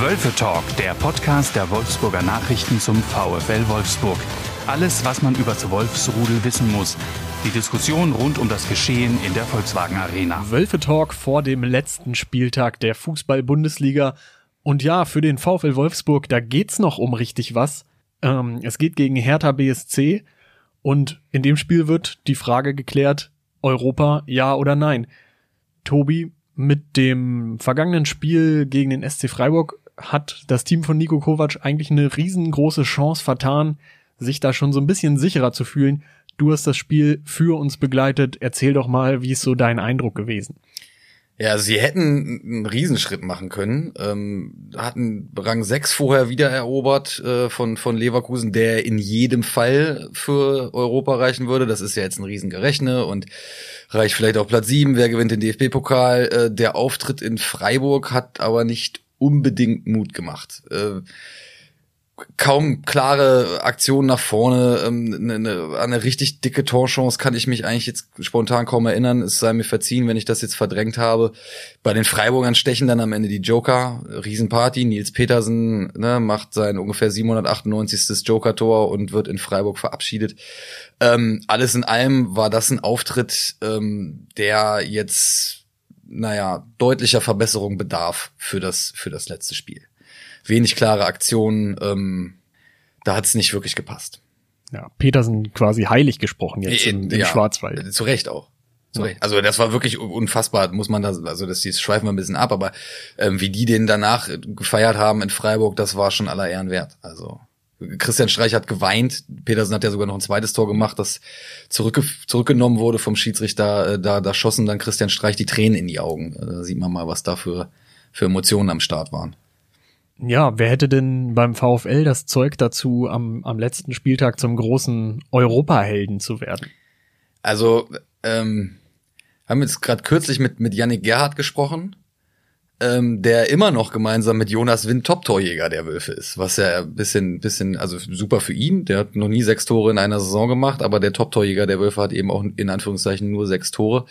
Wölfe Talk, der Podcast der Wolfsburger Nachrichten zum VfL Wolfsburg. Alles, was man über das Wolfsrudel wissen muss. Die Diskussion rund um das Geschehen in der Volkswagen Arena. Wölfe Talk vor dem letzten Spieltag der Fußball-Bundesliga. Und ja, für den VfL Wolfsburg, da geht's noch um richtig was. Ähm, es geht gegen Hertha BSC. Und in dem Spiel wird die Frage geklärt, Europa, ja oder nein. Tobi, mit dem vergangenen Spiel gegen den SC Freiburg hat das Team von Nico Kovac eigentlich eine riesengroße Chance vertan, sich da schon so ein bisschen sicherer zu fühlen. Du hast das Spiel für uns begleitet. Erzähl doch mal, wie ist so dein Eindruck gewesen? Ja, sie hätten einen Riesenschritt machen können. Ähm, hatten Rang 6 vorher wieder erobert äh, von, von Leverkusen, der in jedem Fall für Europa reichen würde. Das ist ja jetzt ein Riesengerechne und reicht vielleicht auch Platz 7. Wer gewinnt den DFB-Pokal? Äh, der Auftritt in Freiburg hat aber nicht unbedingt Mut gemacht. Äh, kaum klare Aktionen nach vorne. Ähm, eine, eine, eine richtig dicke Torchance kann ich mich eigentlich jetzt spontan kaum erinnern. Es sei mir verziehen, wenn ich das jetzt verdrängt habe. Bei den Freiburgern stechen dann am Ende die Joker. Riesenparty. Nils Petersen ne, macht sein ungefähr 798. Joker-Tor und wird in Freiburg verabschiedet. Ähm, alles in allem war das ein Auftritt, ähm, der jetzt, naja, deutlicher Verbesserung bedarf für das, für das letzte Spiel wenig klare Aktionen. Ähm, da hat es nicht wirklich gepasst. Ja, Petersen quasi heilig gesprochen jetzt im, im ja, Schwarzwald. Zu Recht auch. Zu Recht. Also das war wirklich unfassbar, muss man da, also das, das schweifen wir ein bisschen ab, aber ähm, wie die den danach gefeiert haben in Freiburg, das war schon aller Ehren wert. Also Christian Streich hat geweint. Petersen hat ja sogar noch ein zweites Tor gemacht, das zurückge zurückgenommen wurde vom Schiedsrichter. Äh, da, da schossen dann Christian Streich die Tränen in die Augen. Da sieht man mal, was da für, für Emotionen am Start waren. Ja, wer hätte denn beim VfL das Zeug dazu, am, am letzten Spieltag zum großen Europahelden zu werden? Also, ähm, haben jetzt gerade kürzlich mit, mit Yannick Gerhardt gesprochen, ähm, der immer noch gemeinsam mit Jonas Wind Top-Torjäger der Wölfe ist, was ja ein bisschen, bisschen, also super für ihn, der hat noch nie sechs Tore in einer Saison gemacht, aber der Top-Torjäger der Wölfe hat eben auch in Anführungszeichen nur sechs Tore.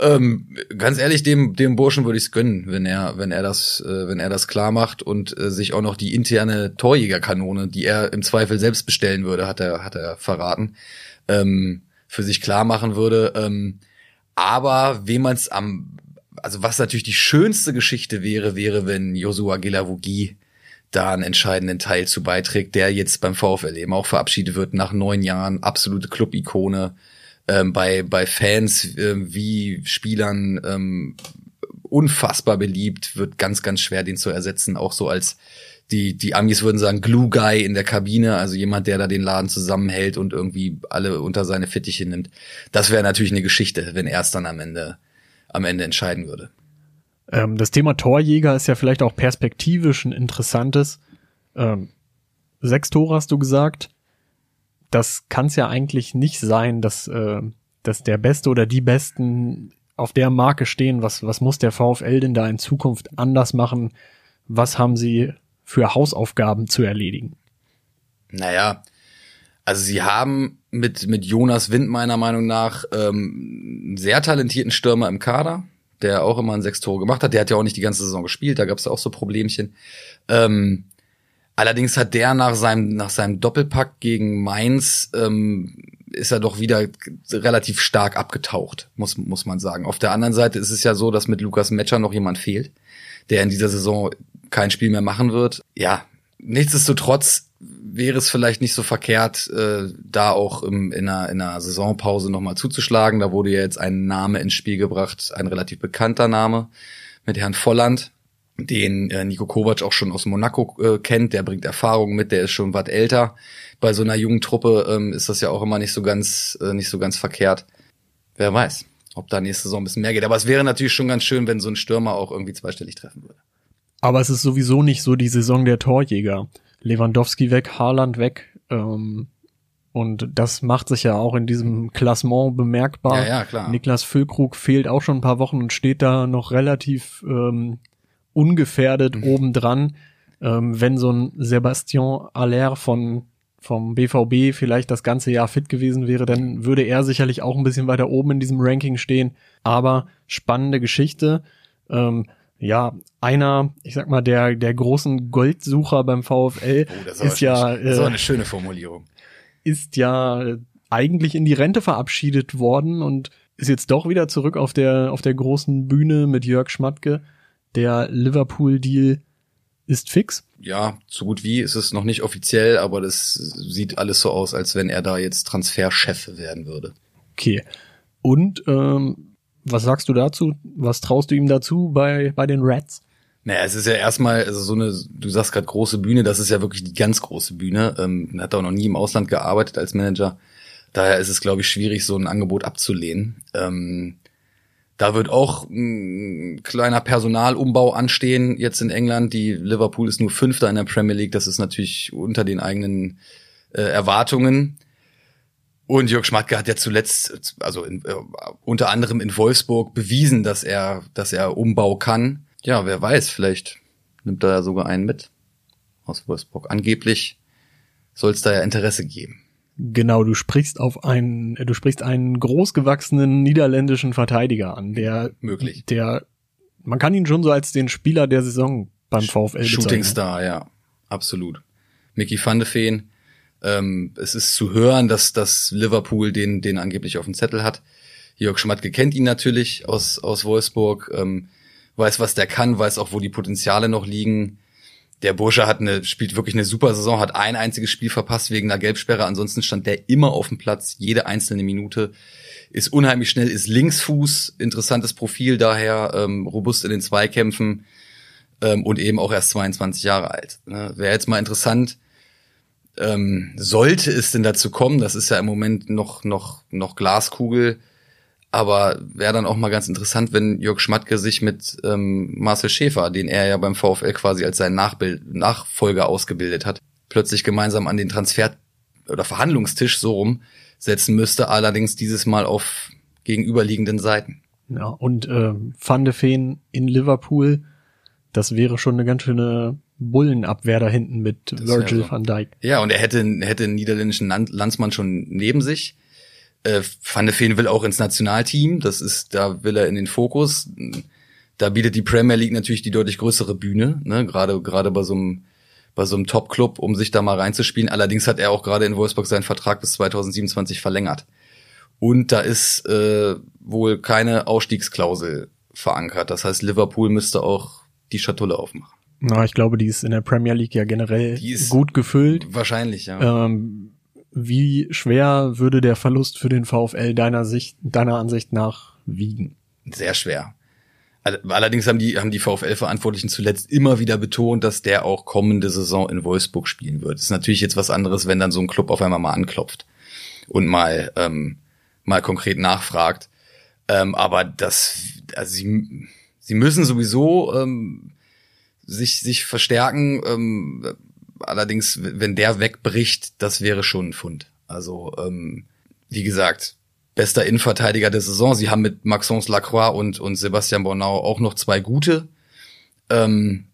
Ähm, ganz ehrlich, dem, dem Burschen würde ich es gönnen, wenn er, wenn er das, äh, wenn er das klar macht und äh, sich auch noch die interne Torjägerkanone, die er im Zweifel selbst bestellen würde, hat er, hat er verraten, ähm, für sich klar machen würde. Ähm, aber wem man es am, also was natürlich die schönste Geschichte wäre, wäre, wenn Josua Gelavogi da einen entscheidenden Teil zu beiträgt, der jetzt beim VfL eben auch verabschiedet wird nach neun Jahren, absolute Club-Ikone ähm, bei, bei Fans äh, wie Spielern ähm, unfassbar beliebt, wird ganz, ganz schwer, den zu ersetzen, auch so als die, die Amis würden sagen, Glue Guy in der Kabine, also jemand, der da den Laden zusammenhält und irgendwie alle unter seine Fittiche nimmt. Das wäre natürlich eine Geschichte, wenn er es dann am Ende, am Ende entscheiden würde. Ähm, das Thema Torjäger ist ja vielleicht auch perspektivisch ein interessantes. Ähm, sechs Tore hast du gesagt das kann es ja eigentlich nicht sein, dass, äh, dass der Beste oder die Besten auf der Marke stehen. Was, was muss der VfL denn da in Zukunft anders machen? Was haben sie für Hausaufgaben zu erledigen? Naja, also sie haben mit, mit Jonas Wind meiner Meinung nach ähm, einen sehr talentierten Stürmer im Kader, der auch immer ein sechs Tore gemacht hat. Der hat ja auch nicht die ganze Saison gespielt, da gab es auch so Problemchen. Ähm, Allerdings hat der nach seinem, nach seinem Doppelpack gegen Mainz ähm, ist er doch wieder relativ stark abgetaucht, muss, muss man sagen. Auf der anderen Seite ist es ja so, dass mit Lukas Metscher noch jemand fehlt, der in dieser Saison kein Spiel mehr machen wird. Ja, nichtsdestotrotz wäre es vielleicht nicht so verkehrt, äh, da auch im, in, einer, in einer Saisonpause nochmal zuzuschlagen. Da wurde ja jetzt ein Name ins Spiel gebracht, ein relativ bekannter Name mit Herrn Volland, den äh, Nico Kovac auch schon aus Monaco äh, kennt, der bringt Erfahrung mit, der ist schon was älter. Bei so einer jungen Truppe ähm, ist das ja auch immer nicht so ganz, äh, nicht so ganz verkehrt. Wer weiß, ob da nächste Saison ein bisschen mehr geht. Aber es wäre natürlich schon ganz schön, wenn so ein Stürmer auch irgendwie zweistellig treffen würde. Aber es ist sowieso nicht so die Saison der Torjäger. Lewandowski weg, Haaland weg. Ähm, und das macht sich ja auch in diesem Klassement bemerkbar. Ja, ja, klar. Niklas Füllkrug fehlt auch schon ein paar Wochen und steht da noch relativ ähm, ungefährdet mhm. obendran. Ähm, wenn so ein Sebastian Aller von vom BVB vielleicht das ganze Jahr fit gewesen wäre, dann würde er sicherlich auch ein bisschen weiter oben in diesem Ranking stehen. Aber spannende Geschichte. Ähm, ja, einer, ich sag mal, der, der großen Goldsucher beim VfL Oh, das ist ja, das ist auch äh, eine schöne Formulierung. ist ja eigentlich in die Rente verabschiedet worden und ist jetzt doch wieder zurück auf der, auf der großen Bühne mit Jörg Schmatke. Der Liverpool-Deal ist fix. Ja, so gut wie ist es noch nicht offiziell, aber das sieht alles so aus, als wenn er da jetzt Transferchef werden würde. Okay. Und ähm, was sagst du dazu? Was traust du ihm dazu bei, bei den Reds? Naja, es ist ja erstmal, also so eine, du sagst gerade große Bühne, das ist ja wirklich die ganz große Bühne. Ähm, hat auch noch nie im Ausland gearbeitet als Manager. Daher ist es, glaube ich, schwierig, so ein Angebot abzulehnen. Ähm, da wird auch ein kleiner Personalumbau anstehen jetzt in England. Die Liverpool ist nur Fünfter in der Premier League. Das ist natürlich unter den eigenen äh, Erwartungen. Und Jörg Schmatke hat ja zuletzt, also in, äh, unter anderem in Wolfsburg bewiesen, dass er, dass er Umbau kann. Ja, wer weiß, vielleicht nimmt er ja sogar einen mit aus Wolfsburg. Angeblich soll es da ja Interesse geben. Genau, du sprichst auf einen, du sprichst einen großgewachsenen niederländischen Verteidiger an, der, Möglich. der, man kann ihn schon so als den Spieler der Saison beim VfL Shooting bezeichnen. Star, ja, absolut. Mickey van de Feen. Ähm, es ist zu hören, dass, dass Liverpool den, den angeblich auf dem Zettel hat. Jörg Schmatke kennt ihn natürlich aus, aus Wolfsburg, ähm, weiß, was der kann, weiß auch, wo die Potenziale noch liegen. Der Bursche hat eine, spielt wirklich eine super Saison, hat ein einziges Spiel verpasst wegen einer Gelbsperre. Ansonsten stand der immer auf dem Platz, jede einzelne Minute. Ist unheimlich schnell, ist Linksfuß, interessantes Profil daher, ähm, robust in den Zweikämpfen ähm, und eben auch erst 22 Jahre alt. Ne? Wäre jetzt mal interessant, ähm, sollte es denn dazu kommen, das ist ja im Moment noch, noch, noch Glaskugel, aber wäre dann auch mal ganz interessant, wenn Jörg Schmatke sich mit ähm, Marcel Schäfer, den er ja beim VfL quasi als seinen Nachbild Nachfolger ausgebildet hat, plötzlich gemeinsam an den Transfer- oder Verhandlungstisch so rum setzen müsste, allerdings dieses Mal auf gegenüberliegenden Seiten. Ja, und ähm, Van de Feen in Liverpool, das wäre schon eine ganz schöne Bullenabwehr da hinten mit Das Virgil so. van Dijk. Ja, und er hätte, hätte einen niederländischen Land Landsmann schon neben sich. Äh, Van de Feen will auch ins Nationalteam. Das ist, da will er in den Fokus. Da bietet die Premier League natürlich die deutlich größere Bühne, ne? gerade gerade bei so einem bei so einem Top-Club, um sich da mal reinzuspielen. Allerdings hat er auch gerade in Wolfsburg seinen Vertrag bis 2027 verlängert. Und da ist äh, wohl keine Ausstiegsklausel verankert. Das heißt, Liverpool müsste auch die Schatulle aufmachen. Na, ich glaube, die ist in der Premier League ja generell gut gefüllt. Wahrscheinlich, ja. Ähm, wie schwer würde der Verlust für den VfL deiner Sicht, deiner Ansicht nach wiegen? Sehr schwer. All- Allerdings haben die, haben die VfL-Verantwortlichen zuletzt immer wieder betont, dass der auch kommende Saison in Wolfsburg spielen wird. ist natürlich jetzt was anderes, wenn dann so ein Club auf einmal mal anklopft und mal, ähm, mal konkret nachfragt. Ähm, aber das, also sie, sie müssen sowieso ähm, sich, sich verstärken. Ähm, allerdings, wenn der wegbricht, das wäre schon ein Fund. Also, ähm, wie gesagt, bester Innenverteidiger der Saison. Sie haben mit Maxence Lacroix und, und Sebastian Bornau auch noch zwei gute. Ähm,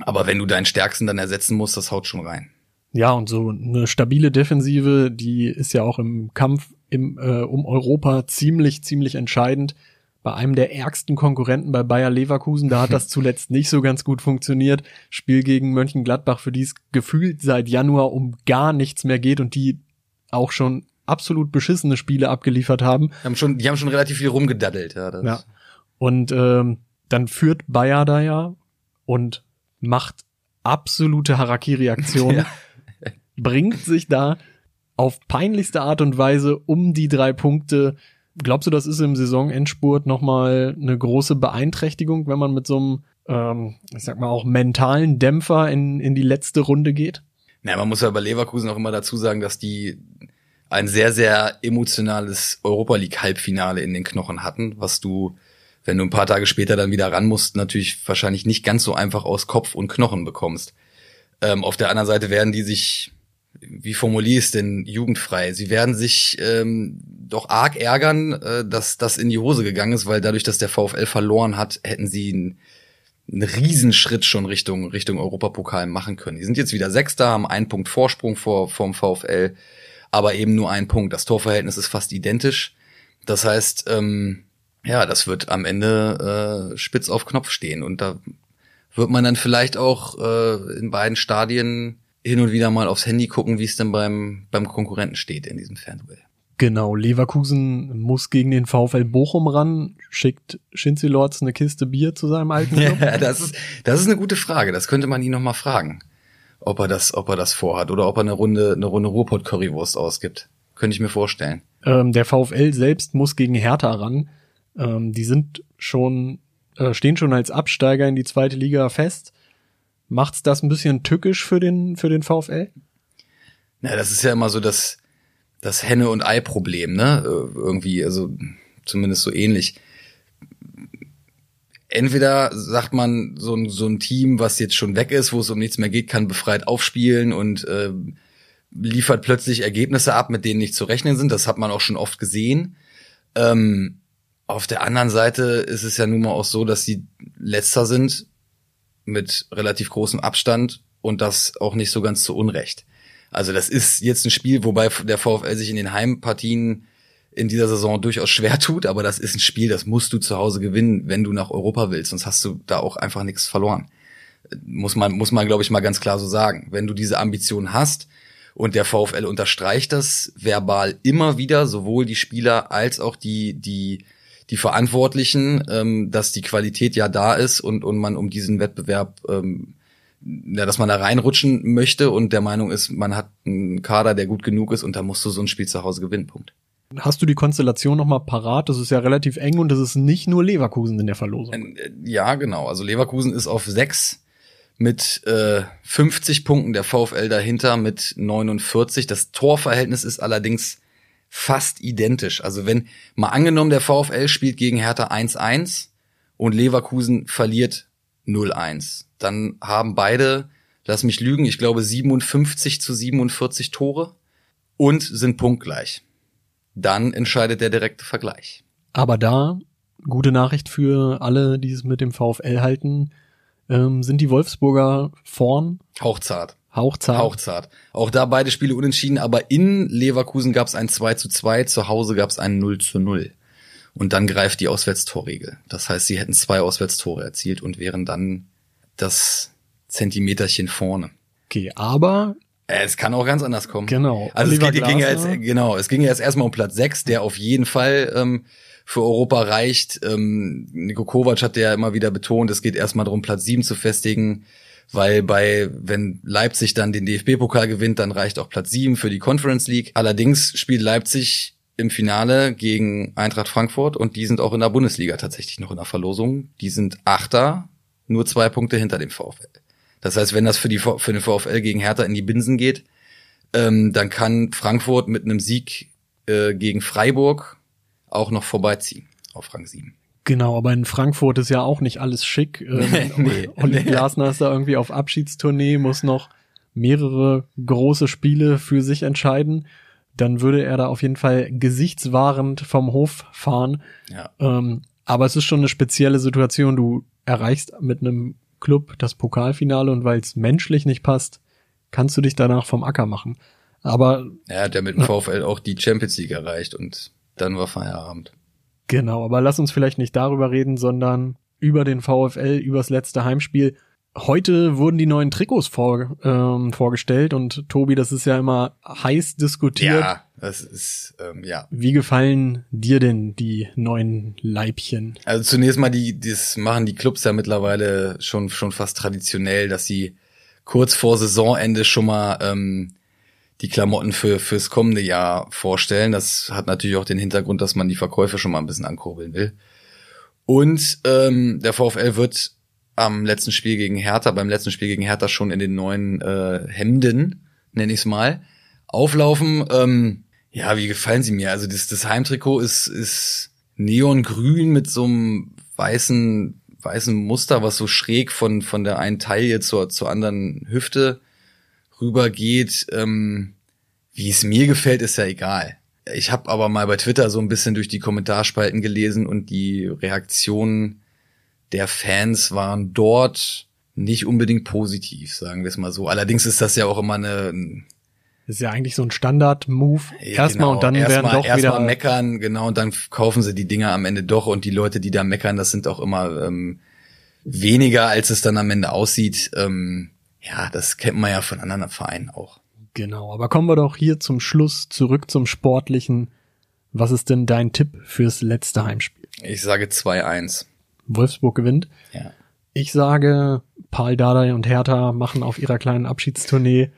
aber wenn du deinen Stärksten dann ersetzen musst, das haut schon rein. Ja, und so eine stabile Defensive, die ist ja auch im Kampf im, äh, um Europa ziemlich, ziemlich entscheidend. Bei einem der ärgsten Konkurrenten bei Bayer Leverkusen, da hat das zuletzt nicht so ganz gut funktioniert. Spiel gegen Mönchengladbach, für die es gefühlt seit Januar um gar nichts mehr geht und die auch schon absolut beschissene Spiele abgeliefert haben. Die haben schon, die haben schon relativ viel rumgedaddelt. Ja, das, Ja. Und ähm, dann führt Bayer da ja und macht absolute Harakiri-Aktionen, Ja. bringt sich da auf peinlichste Art und Weise um die drei Punkte. Glaubst du, das ist im Saisonendspurt nochmal eine große Beeinträchtigung, wenn man mit so einem, ähm, ich sag mal auch mentalen Dämpfer in, in die letzte Runde geht? Na, man muss ja bei Leverkusen auch immer dazu sagen, dass die ein sehr, sehr emotionales Europa League Halbfinale in den Knochen hatten, was du, wenn du ein paar Tage später dann wieder ran musst, natürlich wahrscheinlich nicht ganz so einfach aus Kopf und Knochen bekommst. Ähm, auf der anderen Seite werden die sich, wie formuliere ich es denn, jugendfrei, sie werden sich ähm, doch arg ärgern, äh, dass das in die Hose gegangen ist, weil dadurch, dass der VfL verloren hat, hätten sie einen, einen Riesenschritt schon Richtung, Richtung Europapokal machen können. Die sind jetzt wieder Sechster, haben einen Punkt Vorsprung vor, vom VfL, aber eben nur einen Punkt. Das Torverhältnis ist fast identisch. Das heißt, ähm, ja, das wird am Ende äh, spitz auf Knopf stehen und da wird man dann vielleicht auch äh, in beiden Stadien hin und wieder mal aufs Handy gucken, wie es denn beim, beim Konkurrenten steht in diesem Fernduell. Genau, Leverkusen muss gegen den VfL Bochum ran, schickt Shinzi Lords eine Kiste Bier zu seinem alten Club. Ja, das ist, das ist eine gute Frage. Das könnte man ihn noch mal fragen, ob er das, ob er das vorhat oder ob er eine Runde, eine Runde Ruhrpott Currywurst ausgibt. Könnte ich mir vorstellen. Ähm, der VfL selbst muss gegen Hertha ran. Ähm, die sind schon, äh, stehen schon als Absteiger in die zweite Liga fest. Macht's das ein bisschen tückisch für den, für den VfL? Na, das ist ja immer so das, das Henne- und Ei-Problem, ne? Äh, irgendwie, also zumindest so ähnlich. Entweder sagt man, so ein, so ein Team, was jetzt schon weg ist, wo es um nichts mehr geht, kann befreit aufspielen und äh, liefert plötzlich Ergebnisse ab, mit denen nicht zu rechnen sind. Das hat man auch schon oft gesehen. Ähm, auf der anderen Seite ist es ja nun mal auch so, dass sie letzter sind mit relativ großem Abstand und das auch nicht so ganz zu Unrecht. Also das ist jetzt ein Spiel, wobei der VfL sich in den Heimpartien in dieser Saison durchaus schwer tut, aber das ist ein Spiel, das musst du zu Hause gewinnen, wenn du nach Europa willst, sonst hast du da auch einfach nichts verloren. Muss man, muss man, glaube ich, mal ganz klar so sagen. Wenn du diese Ambition hast und der VfL unterstreicht das verbal immer wieder, sowohl die Spieler als auch die, die, die Verantwortlichen, ähm, dass die Qualität ja da ist und, und man um diesen Wettbewerb ähm, ja, dass man da reinrutschen möchte und der Meinung ist, man hat einen Kader, der gut genug ist und da musst du so ein Spiel zu Hause gewinnen. Punkt. Hast du die Konstellation noch mal parat? Das ist ja relativ eng und das ist nicht nur Leverkusen in der Verlosung. Äh, ja, genau. Also Leverkusen ist auf sechs mit äh, 50 Punkten, der VfL dahinter mit 49. Das Torverhältnis ist allerdings fast identisch. Also wenn mal angenommen, der VfL spielt gegen Hertha 1-1 und Leverkusen verliert 0-1 dann haben beide, lass mich lügen, ich glaube 57 zu 47 Tore und sind punktgleich. Dann entscheidet der direkte Vergleich. Aber da, gute Nachricht für alle, die es mit dem VfL halten, ähm, sind die Wolfsburger vorn. Hauchzart. Hauchzart. Hauchzart. Auch da beide Spiele unentschieden, aber in Leverkusen gab es ein 2 zu 2, zu Hause gab es ein 0 zu 0. Und dann greift die Auswärtstorregel. Das heißt, sie hätten zwei Auswärtstore erzielt und wären dann das Zentimeterchen vorne. Okay, aber äh, es kann auch ganz anders kommen. Genau. Also es, geht, ging ja jetzt, genau, es ging ja jetzt erstmal um Platz 6, der auf jeden Fall ähm, für Europa reicht. Ähm, Niko Kovac hat ja immer wieder betont, es geht erstmal darum, Platz 7 zu festigen, weil bei, wenn Leipzig dann den DFB-Pokal gewinnt, dann reicht auch Platz 7 für die Conference League. Allerdings spielt Leipzig im Finale gegen Eintracht Frankfurt und die sind auch in der Bundesliga tatsächlich noch in der Verlosung. Die sind Achter nur zwei Punkte hinter dem VfL. Das heißt, wenn das für, die, für den VfL gegen Hertha in die Binsen geht, ähm, dann kann Frankfurt mit einem Sieg äh, gegen Freiburg auch noch vorbeiziehen auf Rang 7. Genau, aber in Frankfurt ist ja auch nicht alles schick. Ähm, nee, Olli Glasner ist da irgendwie auf Abschiedstournee, muss noch mehrere große Spiele für sich entscheiden. Dann würde er da auf jeden Fall gesichtswahrend vom Hof fahren. Ja. Ähm, aber es ist schon eine spezielle Situation. Du erreichst mit einem Club das Pokalfinale und weil es menschlich nicht passt, kannst du dich danach vom Acker machen. Aber er hat ja mit dem VfL auch die Champions League erreicht und dann war Feierabend. Genau, aber lass uns vielleicht nicht darüber reden, sondern über den VfL, übers letzte Heimspiel. Heute wurden die neuen Trikots vor, ähm, vorgestellt und Tobi, das ist ja immer heiß diskutiert. Ja, das ist, ähm, ja. Wie gefallen dir denn die neuen Leibchen? Also zunächst mal, die, das machen die Clubs ja mittlerweile schon, schon fast traditionell, dass sie kurz vor Saisonende schon mal ähm, die Klamotten für fürs kommende Jahr vorstellen. Das hat natürlich auch den Hintergrund, dass man die Verkäufe schon mal ein bisschen ankurbeln will. Und ähm, der VfL wird am letzten Spiel gegen Hertha, beim letzten Spiel gegen Hertha schon in den neuen äh, Hemden, nenne ich es mal, auflaufen. Ähm, ja, wie gefallen sie mir? Also das, das Heimtrikot ist, ist neongrün mit so einem weißen, weißen Muster, was so schräg von, von der einen Taille zur, zur anderen Hüfte rübergeht. Ähm, wie es mir gefällt, ist ja egal. Ich habe aber mal bei Twitter so ein bisschen durch die Kommentarspalten gelesen und die Reaktionen der Fans waren dort nicht unbedingt positiv, sagen wir es mal so. Allerdings ist das ja auch immer eine, ist ja eigentlich so ein Standard-Move. Ja, erstmal genau. und dann erst werden mal, doch erst wieder. mal meckern, genau, und dann kaufen sie die Dinger am Ende doch und die Leute, die da meckern, das sind auch immer ähm, weniger, als es dann am Ende aussieht. Ähm, ja, das kennt man ja von anderen Vereinen auch. Genau, aber kommen wir doch hier zum Schluss zurück zum Sportlichen. Was ist denn dein Tipp fürs letzte Heimspiel? Ich sage 2-1. Wolfsburg gewinnt. Ja. Ich sage, Paul Dardai und Hertha machen auf ihrer kleinen Abschiedstournee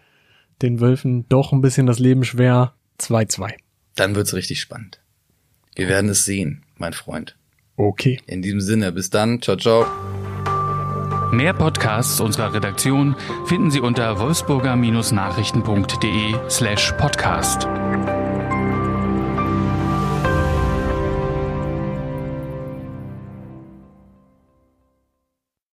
den Wölfen doch ein bisschen das Leben schwer. 2-2. Dann wird's richtig spannend. Wir werden es sehen, mein Freund. Okay. In diesem Sinne, bis dann. Ciao, ciao. Mehr Podcasts unserer Redaktion finden Sie unter wolfsburger-nachrichten.de slash podcast.